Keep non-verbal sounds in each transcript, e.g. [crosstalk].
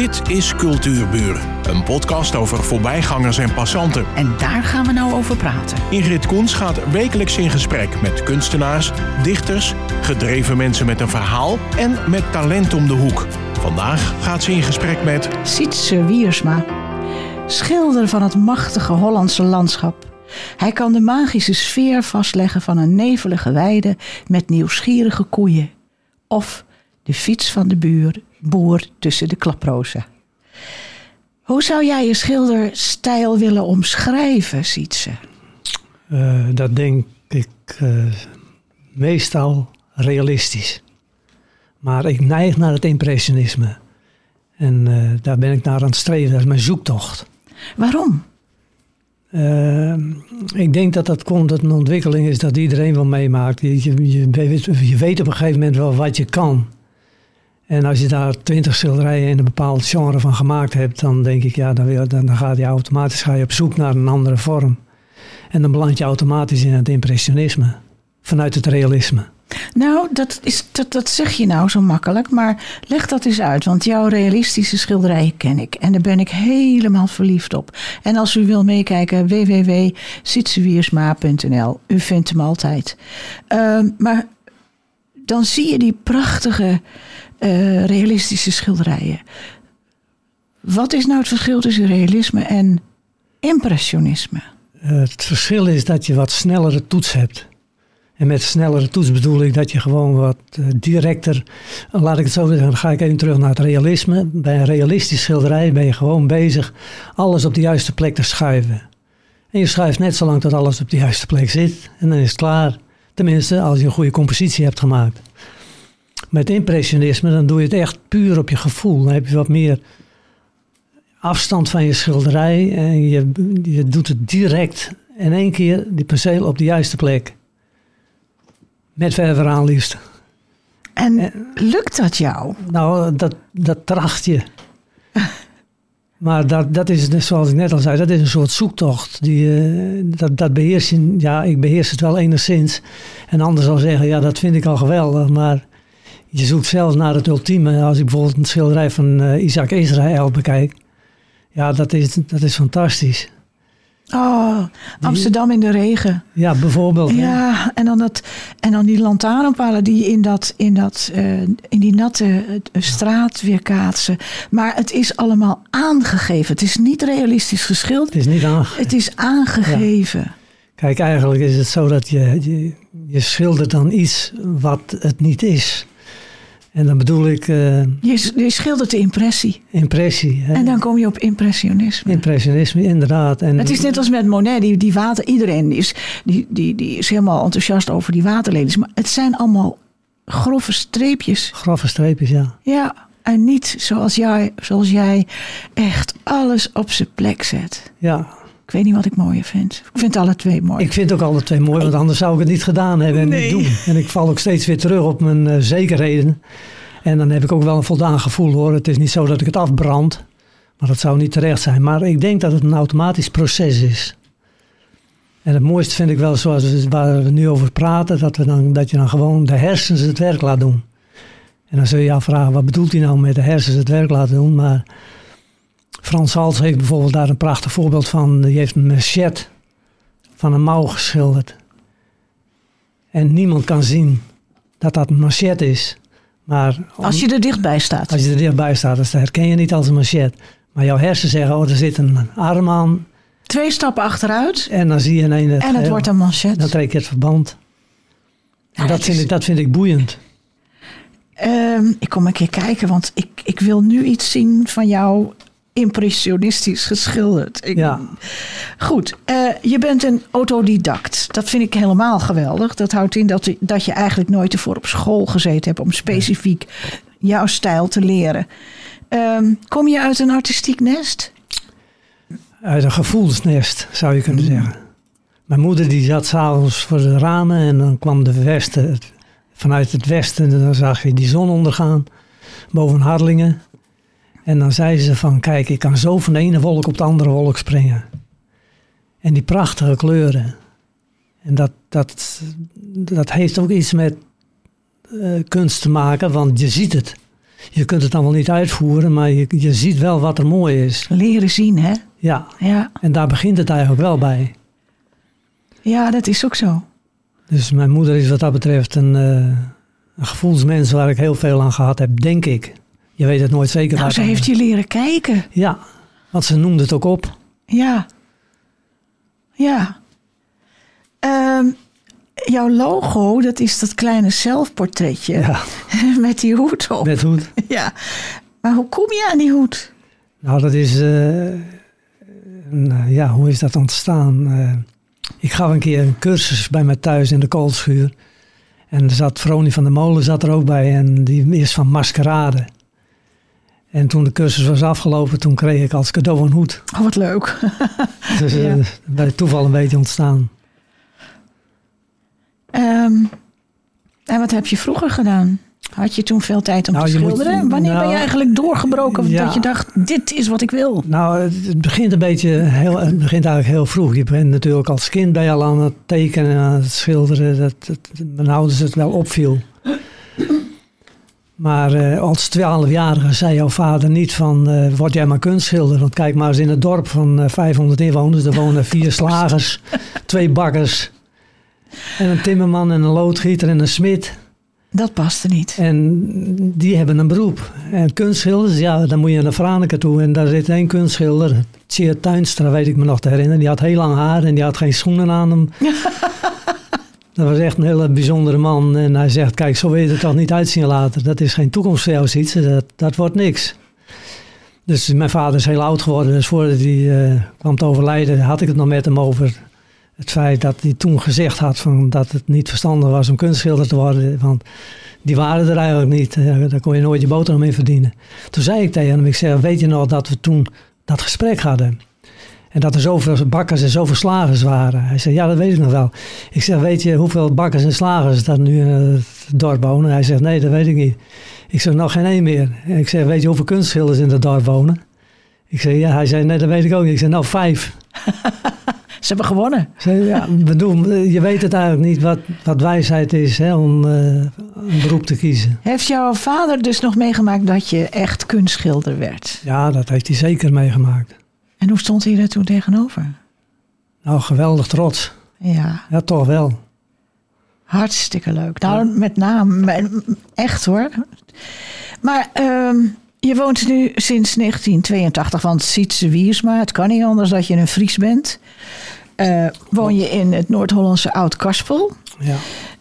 Dit is Cultuurburen, een podcast over voorbijgangers en passanten. En daar gaan we nou over praten. Ingrid Koens gaat wekelijks in gesprek met kunstenaars, dichters, gedreven mensen met een verhaal en met talent om de hoek. Vandaag gaat ze in gesprek met Sietse Wiersma, schilder van het machtige Hollandse landschap. Hij kan de magische sfeer vastleggen van een nevelige weide met nieuwsgierige koeien. Of de fiets van de buur, boer tussen de klaprozen. Hoe zou jij je schilderstijl willen omschrijven, Sietse? Uh, dat denk ik uh, meestal realistisch. Maar ik neig naar het impressionisme. En uh, daar ben ik naar aan het streven. Dat is mijn zoektocht. Waarom? ik denk dat dat komt dat een ontwikkeling is dat iedereen wel meemaakt. Je, je, je, je weet op een gegeven moment wel wat je kan. En als je daar twintig schilderijen in een bepaald genre van gemaakt hebt, dan denk ik, ja, dan, dan, dan gaat je automatisch ga je op zoek naar een andere vorm. En dan beland je automatisch in het impressionisme, vanuit het realisme. Nou, dat, is, dat, dat zeg je nou zo makkelijk, maar leg dat eens uit. Want jouw realistische schilderijen ken ik en daar ben ik helemaal verliefd op. En als u wil meekijken, www.sitsewiersma.nl. U vindt hem altijd. Uh, maar dan zie je die prachtige uh, realistische schilderijen. Wat is nou het verschil tussen realisme en impressionisme? Uh, het verschil is dat je wat snellere toets hebt. En met snellere toets bedoel ik dat je gewoon wat uh, directer, laat ik het zo zeggen, dan ga ik even terug naar het realisme. Bij een realistisch schilderij ben je gewoon bezig alles op de juiste plek te schuiven. En je schuift net zolang tot alles op de juiste plek zit en dan is het klaar. Tenminste, als je een goede compositie hebt gemaakt. Met impressionisme, dan doe je het echt puur op je gevoel. Dan heb je wat meer afstand van je schilderij en je, je doet het direct in één keer die penseel op de juiste plek. Met verf aan liefst. En lukt dat jou? Nou, dat, dat tracht je. [laughs] maar dat, dat is, zoals ik net al zei, dat is een soort zoektocht. Die, uh, dat, dat beheers je, ja, ik beheers het wel enigszins. En anders zal zeggen, ja, dat vind ik al geweldig. Maar je zoekt zelfs naar het ultieme. Als ik bijvoorbeeld een schilderij van uh, Isaac Israël bekijk. Ja, dat is, dat is fantastisch. Oh, Amsterdam in de regen. Ja, bijvoorbeeld. Ja, en dan, dat, en dan die lantaarnpalen die in, dat, in, dat, uh, in die natte uh, straat weer kaatsen. Maar het is allemaal aangegeven. Het is niet realistisch geschilderd. Het is niet aangegeven. Het is aangegeven. Ja. Kijk, eigenlijk is het zo dat je, je, je schildert dan iets wat het niet is. En dan bedoel ik. Uh, je, je schildert de impressie. Impressie. Hè? En dan kom je op impressionisme. Impressionisme, inderdaad. En het is net als met Monet, die, die water. Iedereen is, die, die, die is helemaal enthousiast over die waterlelies. Maar het zijn allemaal grove streepjes. Grove streepjes, ja. Ja, en niet zoals jij, zoals jij echt alles op zijn plek zet. Ja, ik weet niet wat ik mooier vind. Ik vind alle twee mooi. Ik vind ook alle twee mooi, want anders zou ik het niet gedaan hebben en nee. niet doen. En ik val ook steeds weer terug op mijn uh, zekerheden. En dan heb ik ook wel een voldaan gevoel hoor. Het is niet zo dat ik het afbrand. Maar dat zou niet terecht zijn. Maar ik denk dat het een automatisch proces is. En het mooiste vind ik wel, zoals we, waar we nu over praten, dat, we dan, dat je dan gewoon de hersens het werk laat doen. En dan zul je je afvragen, wat bedoelt hij nou met de hersens het werk laten doen? Maar Frans Hals heeft bijvoorbeeld daar een prachtig voorbeeld van. Die heeft een machette van een mouw geschilderd. En niemand kan zien dat dat een machette is. Maar om, als je er dichtbij staat. Als je er dichtbij staat, dan herken je niet als een machette. Maar jouw hersenen zeggen, oh, er zit een arm aan. Twee stappen achteruit. En dan zie je ineens het En het wordt een machette. Dan trek je het verband. Ja, dat, dat, vind is... ik, dat vind ik boeiend. Um, ik kom een keer kijken, want ik, ik wil nu iets zien van jou impressionistisch geschilderd. Ik, ja. Goed, uh, je bent een autodidact. Dat vind ik helemaal geweldig. Dat houdt in dat, dat je eigenlijk nooit ervoor op school gezeten hebt om specifiek jouw stijl te leren. Um, kom je uit een artistiek nest? Uit een gevoelsnest, zou je kunnen mm. zeggen. Mijn moeder die zat s'avonds voor de ramen en dan kwam de westen, vanuit het westen, en dan zag je die zon ondergaan boven Harlingen. En dan zei ze van, kijk, ik kan zo van de ene wolk op de andere wolk springen. En die prachtige kleuren. En dat, dat, dat heeft ook iets met uh, kunst te maken, want je ziet het. je kunt het dan wel niet uitvoeren, maar je, je ziet wel wat er mooi is. Leren zien, hè? Ja, Ja, en daar begint het eigenlijk wel bij. ja dat is ook zo. Dus mijn moeder is wat dat betreft een, eh, een gevoelsmens waar ik heel veel aan gehad heb, denk ik. Je weet het nooit zeker. Nou, ze heeft je leren kijken. Ja, want ze noemde het ook op. Ja. Ja. Ehm, jouw logo, dat is dat kleine zelfportretje Ja, [laughs] met die hoed op. met hoed. [laughs] Ja. Maar hoe kom je aan die hoed? Nou, dat is. eh, ja, hoe is dat ontstaan? Eh, ik gaf een keer een cursus bij mij thuis in de koolschuur. En er zat Vronie van der Molen zat er ook bij. En die is van maskerade. En toen de cursus was afgelopen, toen kreeg ik als cadeau een hoed. Oh, wat leuk. [laughs] Dus eh, Ja. bij toeval een beetje ontstaan. Ehm, en wat heb je vroeger gedaan? Had je toen veel tijd om Nou, te moet- schilderen? Wanneer ben je nou, eigenlijk doorgebroken ja. dat je dacht, dit is wat ik wil? Nou, het begint een beetje heel, het begint eigenlijk heel vroeg. Je bent natuurlijk als kind je al aan het tekenen en aan het schilderen. Dat, dat mijn ouders het wel opviel. Maar eh, als twaalfjarige zei jouw vader niet van, eh, word jij maar kunstschilder. Want kijk maar eens in het dorp van eh, 500 inwoners. Er wonen [laughs] vier slagers, twee bakkers. En een timmerman en een loodgieter en een smid. Dat paste niet. En die hebben een beroep. En kunstschilders, ja, dan moet je naar Franeker toe. En daar zit één kunstschilder, Tjeerd Tuinstra, weet ik me nog te herinneren. Die had heel lang haar en die had geen schoenen aan hem. [laughs] dat was echt een hele bijzondere man. En hij zegt, kijk, zo wil je er toch niet uitzien later. Dat is geen toekomst voor jou. Dat, dat wordt niks. Dus mijn vader is heel oud geworden. Dus voordat hij eh, kwam te overlijden, had ik het nog met hem over het feit dat hij toen gezegd had van dat het niet verstandig was om kunstschilder te worden. Want die waren er eigenlijk niet. Ja, Daar kon je nooit je boterham in verdienen. Toen zei ik tegen hem, ik zei, weet je nog dat we toen dat gesprek hadden? En dat er zoveel bakkers en zoveel slagers waren. Hij zei, ja, dat weet ik nog wel. Ik zeg, weet je hoeveel bakkers en slagers dat nu in het dorp wonen? Hij zegt, nee, dat weet ik niet. Ik zeg, nog geen één meer. En ik zeg, weet je hoeveel kunstschilders in het dorp wonen? Ik zeg, ja. Hij zei, nee, dat weet ik ook niet. Ik zeg, nou, vijf. [laughs] Ze hebben gewonnen. Zei, ja, bedoel, je weet het eigenlijk niet wat, wat wijsheid is hè, om eh, een beroep te kiezen. Heeft jouw vader dus nog meegemaakt dat je echt kunstschilder werd? Ja, dat heeft hij zeker meegemaakt. En hoe stond hij er toen tegenover? Nou, geweldig trots. Ja, Ja, toch wel. hartstikke leuk. Nou, met name, echt hoor. Maar ehm, je woont nu sinds 1982, want Sietse Wiersma, het kan niet anders dat je een Fries bent. Eh, woon je in het Noord-Hollandse Oud-Karspel. Ja.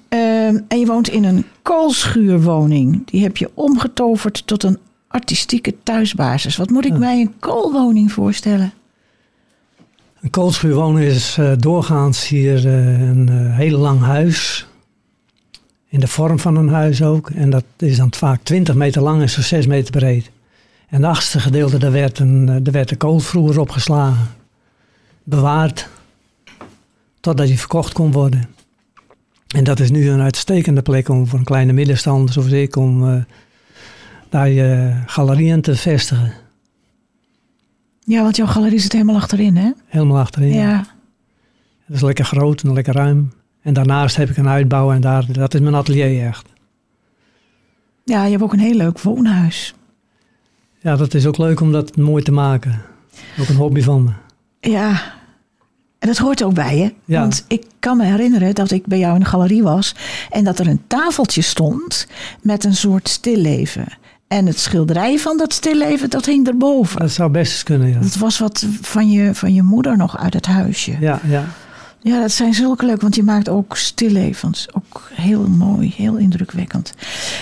Ehm, en je woont in een koolschuurwoning. Die heb je omgetoverd tot een artistieke thuisbasis. Wat moet ik mij een koolwoning voorstellen? Een koolschuur wonen is eh, doorgaans hier eh, een eh, heel lang huis. In de vorm van een huis ook. En dat is dan vaak 20 meter lang en zo 6 meter breed. En het achtste gedeelte, daar werd, een, daar werd de koolvloer opgeslagen. Bewaard. Totdat die verkocht kon worden. En dat is nu een uitstekende plek om voor een kleine middenstander zoals ik... om daar je galerieën te vestigen. Ja, want jouw galerie zit helemaal achterin, hè? Helemaal achterin. Ja. Dat is lekker groot en lekker ruim. En daarnaast heb ik een uitbouw en daar, dat is mijn atelier echt. Ja, je hebt ook een heel leuk woonhuis. Ja, dat is ook leuk om dat mooi te maken. Ook een hobby van me. Ja. En dat hoort ook bij je. Ja. Want ik kan me herinneren dat ik bij jou in de galerie was. En dat er een tafeltje stond met een soort stilleven. En het schilderij van dat stilleven, dat hing erboven. Dat zou best eens kunnen, ja. Dat was wat van je, van je moeder nog uit het huisje. Ja, ja. Ja, dat zijn zulke leuk, want je maakt ook stillevens. Ook heel mooi, heel indrukwekkend.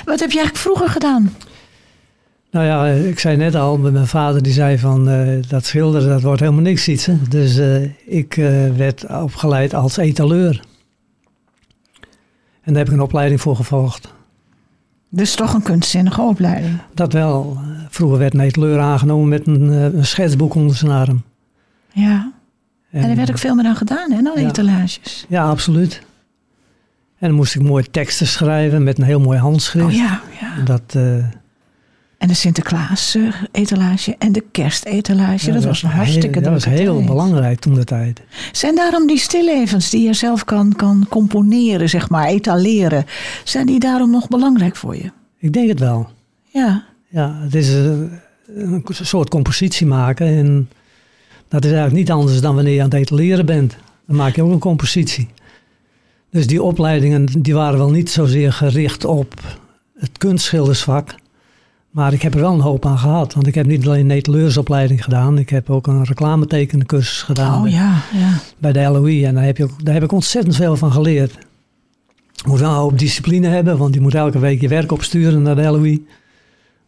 Wat heb je eigenlijk vroeger gedaan? Nou ja, ik zei net al, mijn vader die zei van eh, dat schilderen, dat wordt helemaal niks iets. Hè? Dus eh, ik eh, werd opgeleid als etaleur. En daar heb ik een opleiding voor gevolgd. Dus toch een kunstzinnige opleiding. Dat wel. Vroeger werd een etaleur aangenomen met een, eh, een schetsboek onder zijn arm. Ja. En, er werd ook veel meer aan gedaan, hè, dan Ja. etalages. Ja, absoluut. En dan moest ik mooie teksten schrijven met een heel mooi handschrift. Oh ja, ja. Dat, eh, En de Sinterklaas-etalage en de kerstetalage. dat was een heel- hartstikke Dat was heel tijd. belangrijk toen de tijd. Zijn daarom die stillevens die je zelf kan, kan componeren, zeg maar, etaleren... zijn die daarom nog belangrijk voor je? Ik denk het wel. Ja. Ja, het is een, een soort compositie maken. En dat is eigenlijk niet anders dan wanneer je aan het etaleren bent. Dan maak je ook een compositie. Dus die opleidingen die waren wel niet zozeer gericht op het kunstschildersvak. Maar ik heb er wel een hoop aan gehad. Want ik heb niet alleen een etaleursopleiding gedaan. Ik heb ook een reclametekenencursus gedaan. Oh ja, ja. Bij de LOE. En daar heb, je ook, daar heb ik ontzettend veel van geleerd. Je moet wel een hoop discipline hebben. Want je moet elke week je werk opsturen naar de LOE.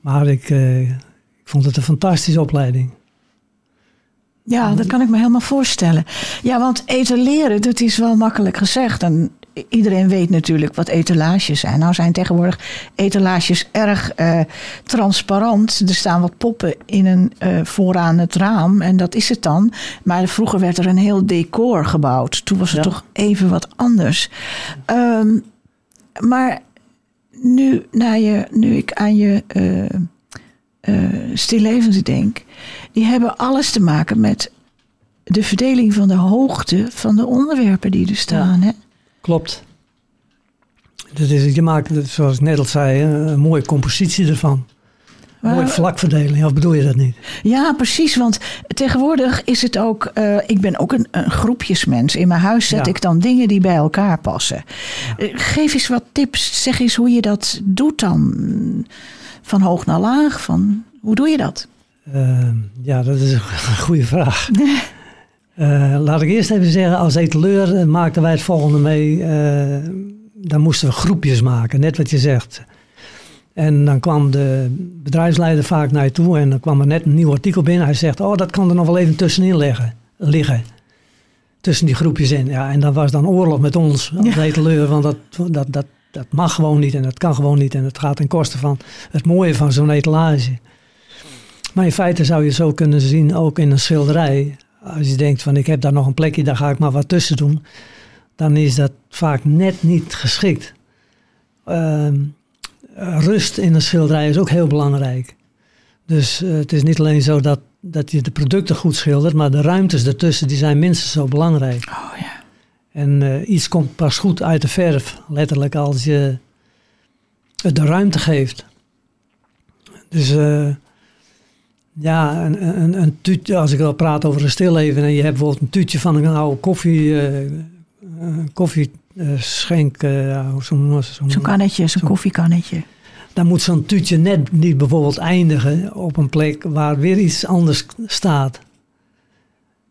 Maar ik, eh, ik vond het een fantastische opleiding. Ja, dat kan ik me helemaal voorstellen. Ja, want etaleren, dat is wel makkelijk gezegd. En iedereen weet natuurlijk wat etalages zijn. Nou zijn tegenwoordig etalages erg eh, transparant. Er staan wat poppen in een, eh, vooraan het raam en dat is het dan. Maar vroeger werd er een heel decor gebouwd. Toen was het Ja. toch even wat anders. Ehm, maar nu, na je, nu ik aan je stillevens denk, die hebben alles te maken met de verdeling van de hoogte van de onderwerpen die er staan. Hè? Klopt. Dat is, je maakt, zoals ik net al zei, een mooie compositie ervan. Maar- mooie vlakverdeling, of bedoel je dat niet? Ja, precies. Want tegenwoordig is het ook. eh, ik ben ook een, een groepjesmens. In mijn huis zet Ja. ik dan dingen die bij elkaar passen. Eh, geef eens wat tips. Zeg eens hoe je dat doet dan. Van hoog naar laag. Van, hoe doe je dat? Ehm, ja, dat is een goede vraag. [laughs] Eh, laat ik eerst even zeggen, als etaleur eh, maakten wij het volgende mee. eh, dan moesten we groepjes maken, net wat je zegt. En dan kwam de bedrijfsleider vaak naar je toe en dan kwam er net een nieuw artikel binnen. Hij zegt, oh, dat kan er nog wel even tussenin leggen, liggen. Tussen die groepjes in. Ja, en dan was dan oorlog met ons als Ja. etaleur, want dat, dat, dat, dat mag gewoon niet en dat kan gewoon niet. En het gaat ten koste van het mooie van zo'n etalage. Maar in feite zou je zo kunnen zien, ook in een schilderij. Als je denkt van ik heb daar nog een plekje, daar ga ik maar wat tussen doen. Dan is dat vaak net niet geschikt. Ehm, rust in een schilderij is ook heel belangrijk. Dus eh, het is niet alleen zo dat, dat je de producten goed schildert, maar de ruimtes ertussen die zijn minstens zo belangrijk. Oh ja. En eh, iets komt pas goed uit de verf, letterlijk, als je het de ruimte geeft. Dus eh, ja, een, een, een tuutje, als ik al praat over een stilleven en je hebt bijvoorbeeld een tuutje van een oude koffie, een koffieschenk, uh, zo'n zo'n- Zo'n kannetje, zo'n Zo'n- koffiekannetje. dan moet zo'n tuutje net niet bijvoorbeeld eindigen op een plek waar weer iets anders staat.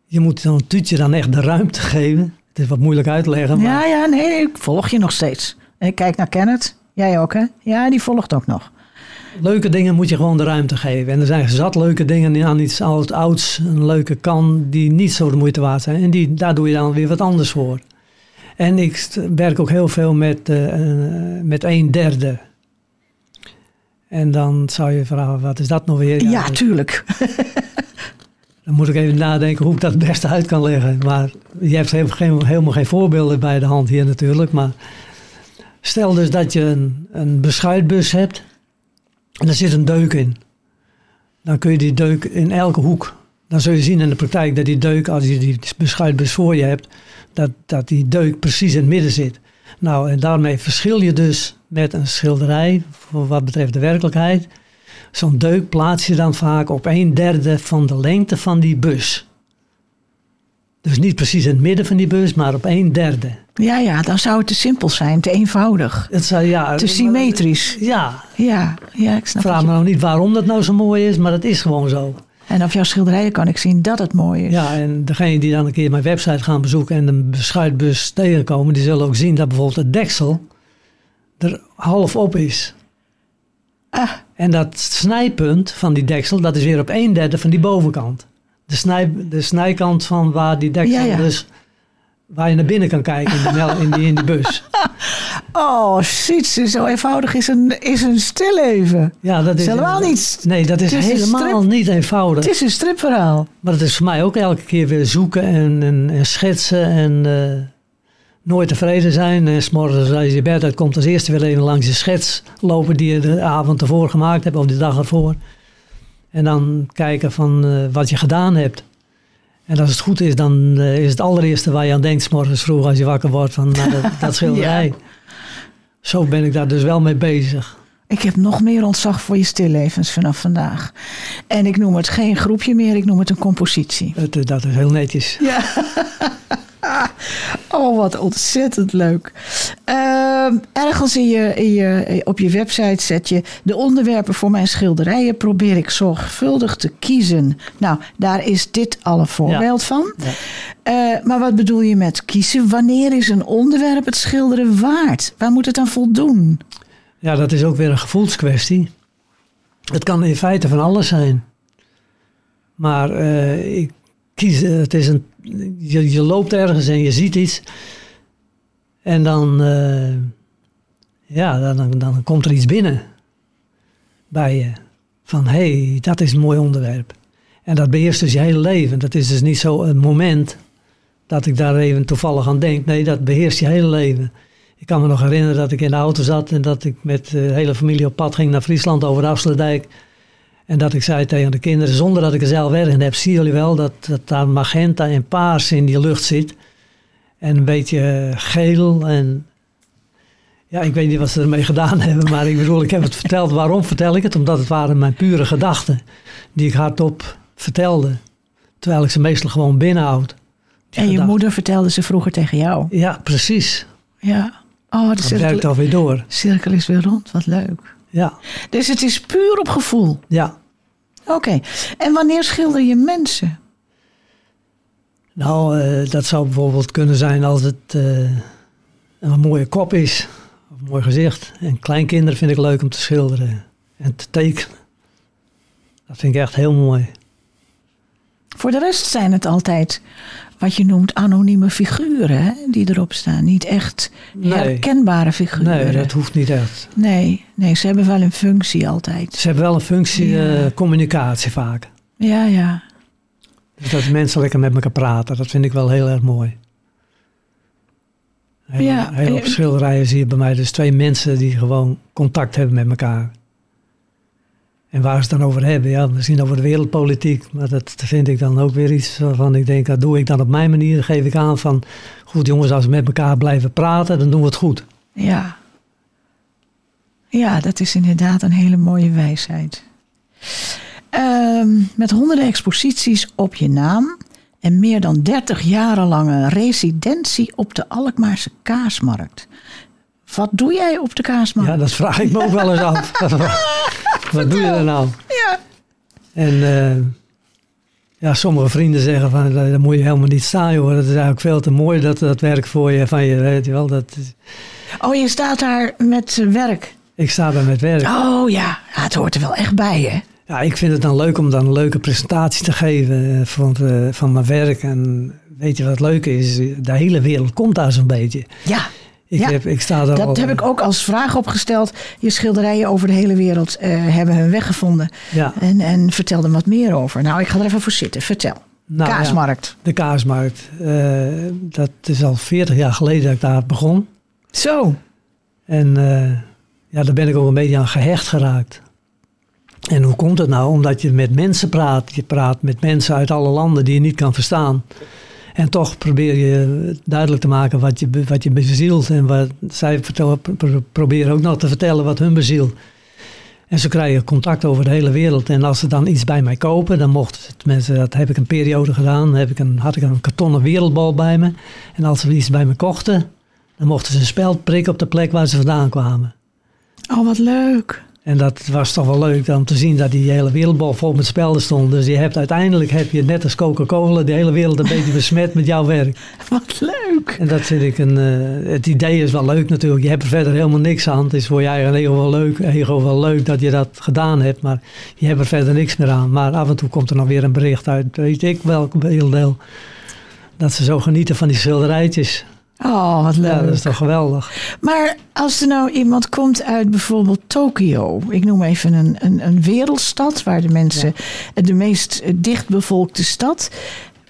Je moet zo'n tuutje dan echt de ruimte geven. Het is wat moeilijk uit te leggen, maar Ja, ja, nee, ik volg je nog steeds. En ik kijk naar Kenneth. Jij ook, hè? Ja, die volgt ook nog. Leuke dingen moet je gewoon de ruimte geven. En er zijn zat leuke dingen aan iets oud, ouds, een leuke kan, die niet zo de moeite waard zijn. En die, daar doe je dan weer wat anders voor. En ik werk ook heel veel met, eh, eh, met een derde. En dan zou je vragen, wat is dat nou weer? Ja, tuurlijk. [laughs] Dan moet ik even nadenken hoe ik dat het beste uit kan leggen. Maar je hebt geen, helemaal geen voorbeelden bij de hand hier natuurlijk. Maar stel dus dat je een, een beschuitbus hebt en er zit een deuk in. Dan kun je die deuk in elke hoek. Dan zul je zien in de praktijk dat die deuk, als je die beschuitbus voor je hebt, dat, dat die deuk precies in het midden zit. Nou, en daarmee verschil je dus met een schilderij voor wat betreft de werkelijkheid. Zo'n deuk plaats je dan vaak op een derde van de lengte van die bus. Dus niet precies in het midden van die bus, maar op een derde. Ja, ja, dan zou het te simpel zijn, te eenvoudig. Het zou, ja, Te symmetrisch. Ja, Ja, ja, ik snap vraag het. me nou niet waarom dat nou zo mooi is, maar het is gewoon zo. En op jouw schilderijen kan ik zien dat het mooi is. Ja, en degene die dan een keer mijn website gaan bezoeken en een beschuitbus tegenkomen, die zullen ook zien dat bijvoorbeeld het deksel er half op is. Ah, En dat snijpunt van die deksel, dat is weer op een derde van die bovenkant. De, snij, de snijkant van waar die deksel Ja, dus, waar je naar binnen kan kijken in die, in die, in die bus. [laughs] oh, ziet zo eenvoudig is een, is een stilleven. Ja, dat is is helemaal niet- Nee, dat is, helemaal strip. niet eenvoudig. Het is een stripverhaal. Maar het is voor mij ook elke keer weer zoeken en, en, en schetsen en eh, nooit tevreden zijn. En s'morgens als je je bed uitkomt als eerste weer even langs je schets lopen die je de avond ervoor gemaakt hebt of de dag ervoor. En dan kijken van eh, wat je gedaan hebt. En als het goed is, dan eh, is het allereerste waar je aan denkt, 's morgens vroeg als je wakker wordt, van nou, dat, [laughs] dat schilderij. Zo ben ik daar dus wel mee bezig. Ik heb nog meer ontzag voor je stillevens vanaf vandaag. En ik noem het geen groepje meer, ik noem het een compositie. Het, eh, dat is heel netjes. Ja. [laughs] [laughs] Oh, wat ontzettend leuk. Ehm, ergens in je, in je, op je website zet je de onderwerpen voor mijn schilderijen probeer ik zorgvuldig te kiezen. Nou, daar is dit al een voorbeeld van. Ja. Eh, maar wat bedoel je met kiezen? Wanneer is een onderwerp het schilderen waard? Waar moet het aan voldoen? Ja, dat is ook weer een gevoelskwestie. Het kan in feite van alles zijn. Maar eh, ik kies, het is een, je, je loopt ergens en je ziet iets. En dan, eh, ja, dan, dan komt er iets binnen bij je. Van hé, hey, dat is een mooi onderwerp. En dat beheerst dus je hele leven. Dat is dus niet zo een moment dat ik daar even toevallig aan denk. Nee, dat beheerst je hele leven. Ik kan me nog herinneren dat ik in de auto zat en dat ik met de hele familie op pad ging naar Friesland over de Afsluitdijk. En dat ik zei tegen de kinderen, zonder dat ik er zelf erg in heb, zien jullie wel dat, dat daar magenta en paars in die lucht zit. En een beetje geel en ja, ik weet niet wat ze ermee gedaan [laughs] hebben, maar ik bedoel, ik heb het verteld. Waarom vertel ik het? Omdat het waren mijn pure gedachten die ik hardop vertelde. Terwijl ik ze meestal gewoon binnenhoud. En je gedachten. moeder vertelde ze vroeger tegen jou? Ja, precies. Ja. Oh, de dat werkt alweer door. cirkel is weer rond, wat leuk. Ja. Dus het is puur op gevoel? Ja. Oké. Okay. En wanneer schilder je mensen? Nou, uh, dat zou bijvoorbeeld kunnen zijn als het uh, een mooie kop is. Of een mooi gezicht. En kleinkinderen vind ik leuk om te schilderen. En te tekenen. Dat vind ik echt heel mooi. Voor de rest zijn het altijd wat je noemt anonieme figuren hè, die erop staan. Niet echt nee. herkenbare figuren. Nee, dat hoeft niet echt. Nee, nee, ze hebben wel een functie altijd. Ze hebben wel een functie, ja. uh, communicatie vaak. Ja, ja. Dus dat mensen lekker met elkaar praten, dat vind ik wel heel erg mooi. Heel, Ja, heel op en- schilderijen zie je bij mij dus twee mensen die gewoon contact hebben met elkaar. En waar ze het dan over hebben, ja, misschien over de wereldpolitiek, maar dat vind ik dan ook weer iets waarvan ik denk, dat doe ik dan op mijn manier. Dan geef ik aan van, goed jongens, als we met elkaar blijven praten, dan doen we het goed. Ja. Ja, dat is inderdaad een hele mooie wijsheid. Ehm, met honderden exposities op je naam en meer dan 30 jarenlange residentie op de Alkmaarse kaasmarkt. Wat doe jij op de kaasmarkt? Ja, dat vraag ik me ook wel eens af. [laughs] Wat doe je er nou? Ja. En eh, ja, sommige vrienden zeggen van, dat, dat moet je helemaal niet staan, joh. Dat is eigenlijk veel te mooi, dat, dat werk voor je, van je, weet je wel. Dat, is- Oh, je staat daar met eh, werk. ik sta daar met werk. Oh ja. ja, het hoort er wel echt bij, hè? Ja, ik vind het dan leuk om dan een leuke presentatie te geven eh, van, eh, van mijn werk. En weet je wat leuk is? De hele wereld komt daar zo'n beetje. Ja, Ik, Ja, heb, ik sta daar al, dat heb ik ook als vraag opgesteld. Je schilderijen over de hele wereld eh, hebben hun weg gevonden. Ja, En, en vertel er wat meer over. Nou, ik ga er even voor zitten. Vertel. nou, ja, Kaasmarkt. de kaasmarkt. eh, dat is al 40 jaar geleden dat ik daar begon. Zo. En eh, ja, daar ben ik ook een beetje aan gehecht geraakt. En hoe komt het nou? Omdat je met mensen praat. Je praat met mensen uit alle landen die je niet kan verstaan. En toch probeer je duidelijk te maken wat je, wat je bezielt. En wat zij proberen ook nog te vertellen wat hun bezielt. En zo krijg je contact over de hele wereld. En als ze dan iets bij mij kopen, dan mochten ze, tenminste, dat heb ik een periode gedaan, heb ik een, had ik een kartonnen wereldbal bij me. En als ze iets bij me kochten, dan mochten ze een speld prikken op de plek waar ze vandaan kwamen. Oh, wat leuk. En dat was toch wel leuk om te zien dat die hele wereldbal vol met spelden stond. Dus je hebt uiteindelijk, heb je net als Coca-Cola, de hele wereld een [laughs] beetje besmet met jouw werk. Wat leuk. En dat vind ik een, eh, het idee is wel leuk natuurlijk. Je hebt er verder helemaal niks aan. Het is voor je eigen ego wel leuk, ego wel leuk dat je dat gedaan hebt. Maar je hebt er verder niks meer aan. Maar af en toe komt er nog weer een bericht uit, weet ik welk werelddeel. Dat ze zo genieten van die schilderijtjes. Oh, wat leuk. Ja, dat is toch geweldig. Maar als er nou iemand komt uit bijvoorbeeld Tokio, ik noem even een, een, een wereldstad waar de mensen, de meest dichtbevolkte stad.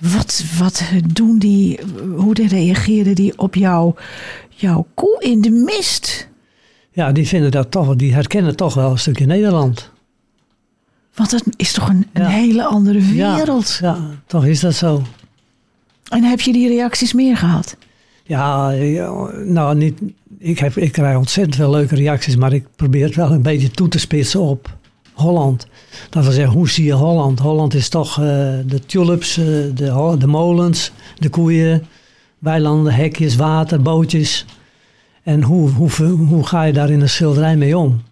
Wat, wat doen die, hoe reageren die op jouw, jouw koe in de mist? Ja, die vinden dat toch, die herkennen toch wel een stukje Nederland. Want dat is toch een, een Ja. hele andere Ja, wereld. Ja, toch is dat zo. En heb je die reacties meer gehad? Ja, nou niet, ik, ik krijg ontzettend veel leuke reacties, maar ik probeer het wel een beetje toe te spitsen op Holland. Dat wil zeggen, hoe zie je Holland? Holland is toch uh, de tulips, uh, de, de molens, de koeien, weilanden, hekjes, water, bootjes. En hoe, hoe, hoe ga je daar in een schilderij mee om?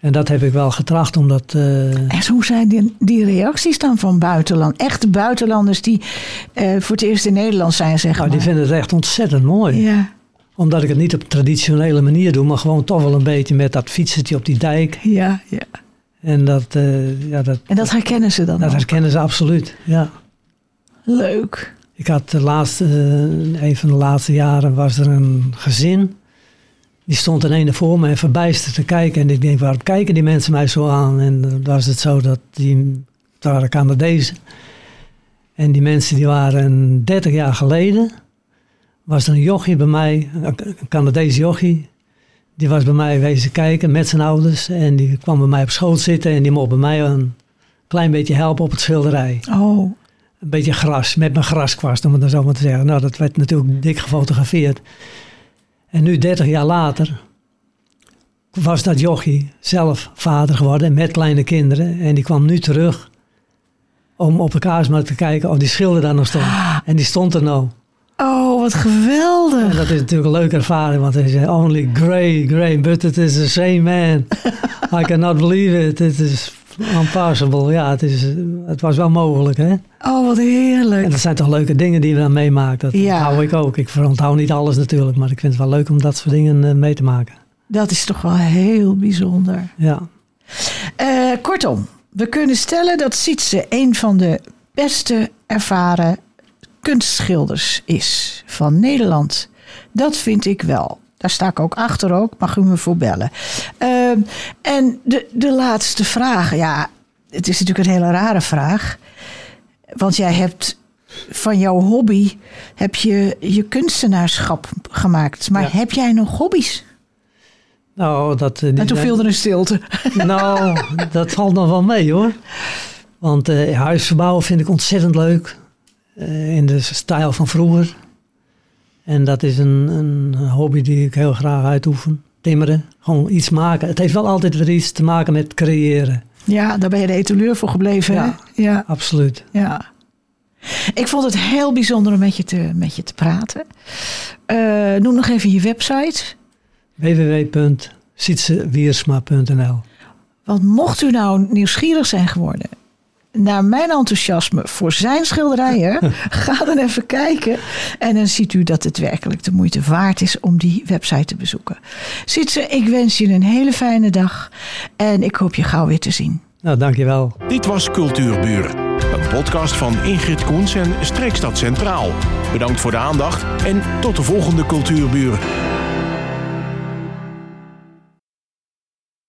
En dat heb ik wel getracht, omdat... Uh... En hoe zijn die, die, reacties dan van buitenland? Echte buitenlanders die voor het eerst in Nederland zijn, zeg nou, maar. Die vinden het echt ontzettend mooi. Ja. Omdat ik het niet op traditionele manier doe, maar gewoon toch wel een beetje met dat fietsertje op die dijk. Ja, ja. En dat, uh, ja, dat, en dat herkennen ze dan Dat ook. herkennen ze absoluut, ja. Leuk. Ik had de laatste, een van de laatste jaren was er een gezin. Die stond in ene voor me en verbijsterd te kijken. En ik denk, waarom kijken die mensen mij zo aan? En dan was het zo dat die, het waren Canadezen. En die mensen die waren 30 jaar geleden. Was er een jochie bij mij, een Canadese jochie. Die was bij mij wezen kijken met zijn ouders. En die kwam bij mij op schoot zitten. En die mocht bij mij een klein beetje helpen op het schilderij. Oh. Een beetje gras, met mijn graskwast, om het dan zo maar te zeggen. Nou, dat werd natuurlijk dik gefotografeerd. En nu, 30 jaar later, was dat jochie zelf vader geworden met kleine kinderen. En die kwam nu terug om op de kaarsmarkt te kijken of die schilder daar nog stond. En die stond er nou. Oh, wat geweldig. En dat is natuurlijk een leuke ervaring, want hij zei only grey, grey, but it is the same man. [laughs] I cannot believe it. It is impossible. Ja, het, is, het was wel mogelijk, hè? Oh, wat heerlijk. En dat zijn toch leuke dingen die we dan meemaken. Dat Ja. hou ik ook. Ik onthoud niet alles natuurlijk, maar ik vind het wel leuk om dat soort dingen eh, mee te maken. Dat is toch wel heel bijzonder. Ja. Eh, kortom, we kunnen stellen dat Sietse een van de beste ervaren kunstschilders is van Nederland. Dat vind ik wel. Daar sta ik ook achter ook, mag u me voor bellen. Ehm, en de, de laatste vraag, ja, het is natuurlijk een hele rare vraag. Want jij hebt van jouw hobby heb je je kunstenaarschap gemaakt. Maar Ja. heb jij nog hobby's? Nou, dat, eh, En toen viel er een stilte. Nou, dat valt nog wel mee hoor. Want eh, huis verbouwen vind ik ontzettend leuk. Eh, in de stijl van vroeger. En dat is een, een hobby die ik heel graag uitoefen. Timmeren, gewoon iets maken. Het heeft wel altijd weer iets te maken met creëren. Ja, daar ben je de etaleur voor gebleven. Ja. Hè? Ja, Absoluut. ja. Ik vond het heel bijzonder om met je te, met je te praten. Eh, noem nog even je website. www.sietsewiersma.nl Want mocht u nou nieuwsgierig zijn geworden naar mijn enthousiasme voor zijn schilderijen, [laughs] ga dan even kijken. En dan ziet u dat het werkelijk de moeite waard is om die website te bezoeken. Sietse, ik wens je een hele fijne dag en ik hoop je gauw weer te zien. Nou, dankjewel. Dit was Cultuurbuur, een podcast van Ingrid Koens en Streekstad Centraal. Bedankt voor de aandacht en tot de volgende Cultuurbuur.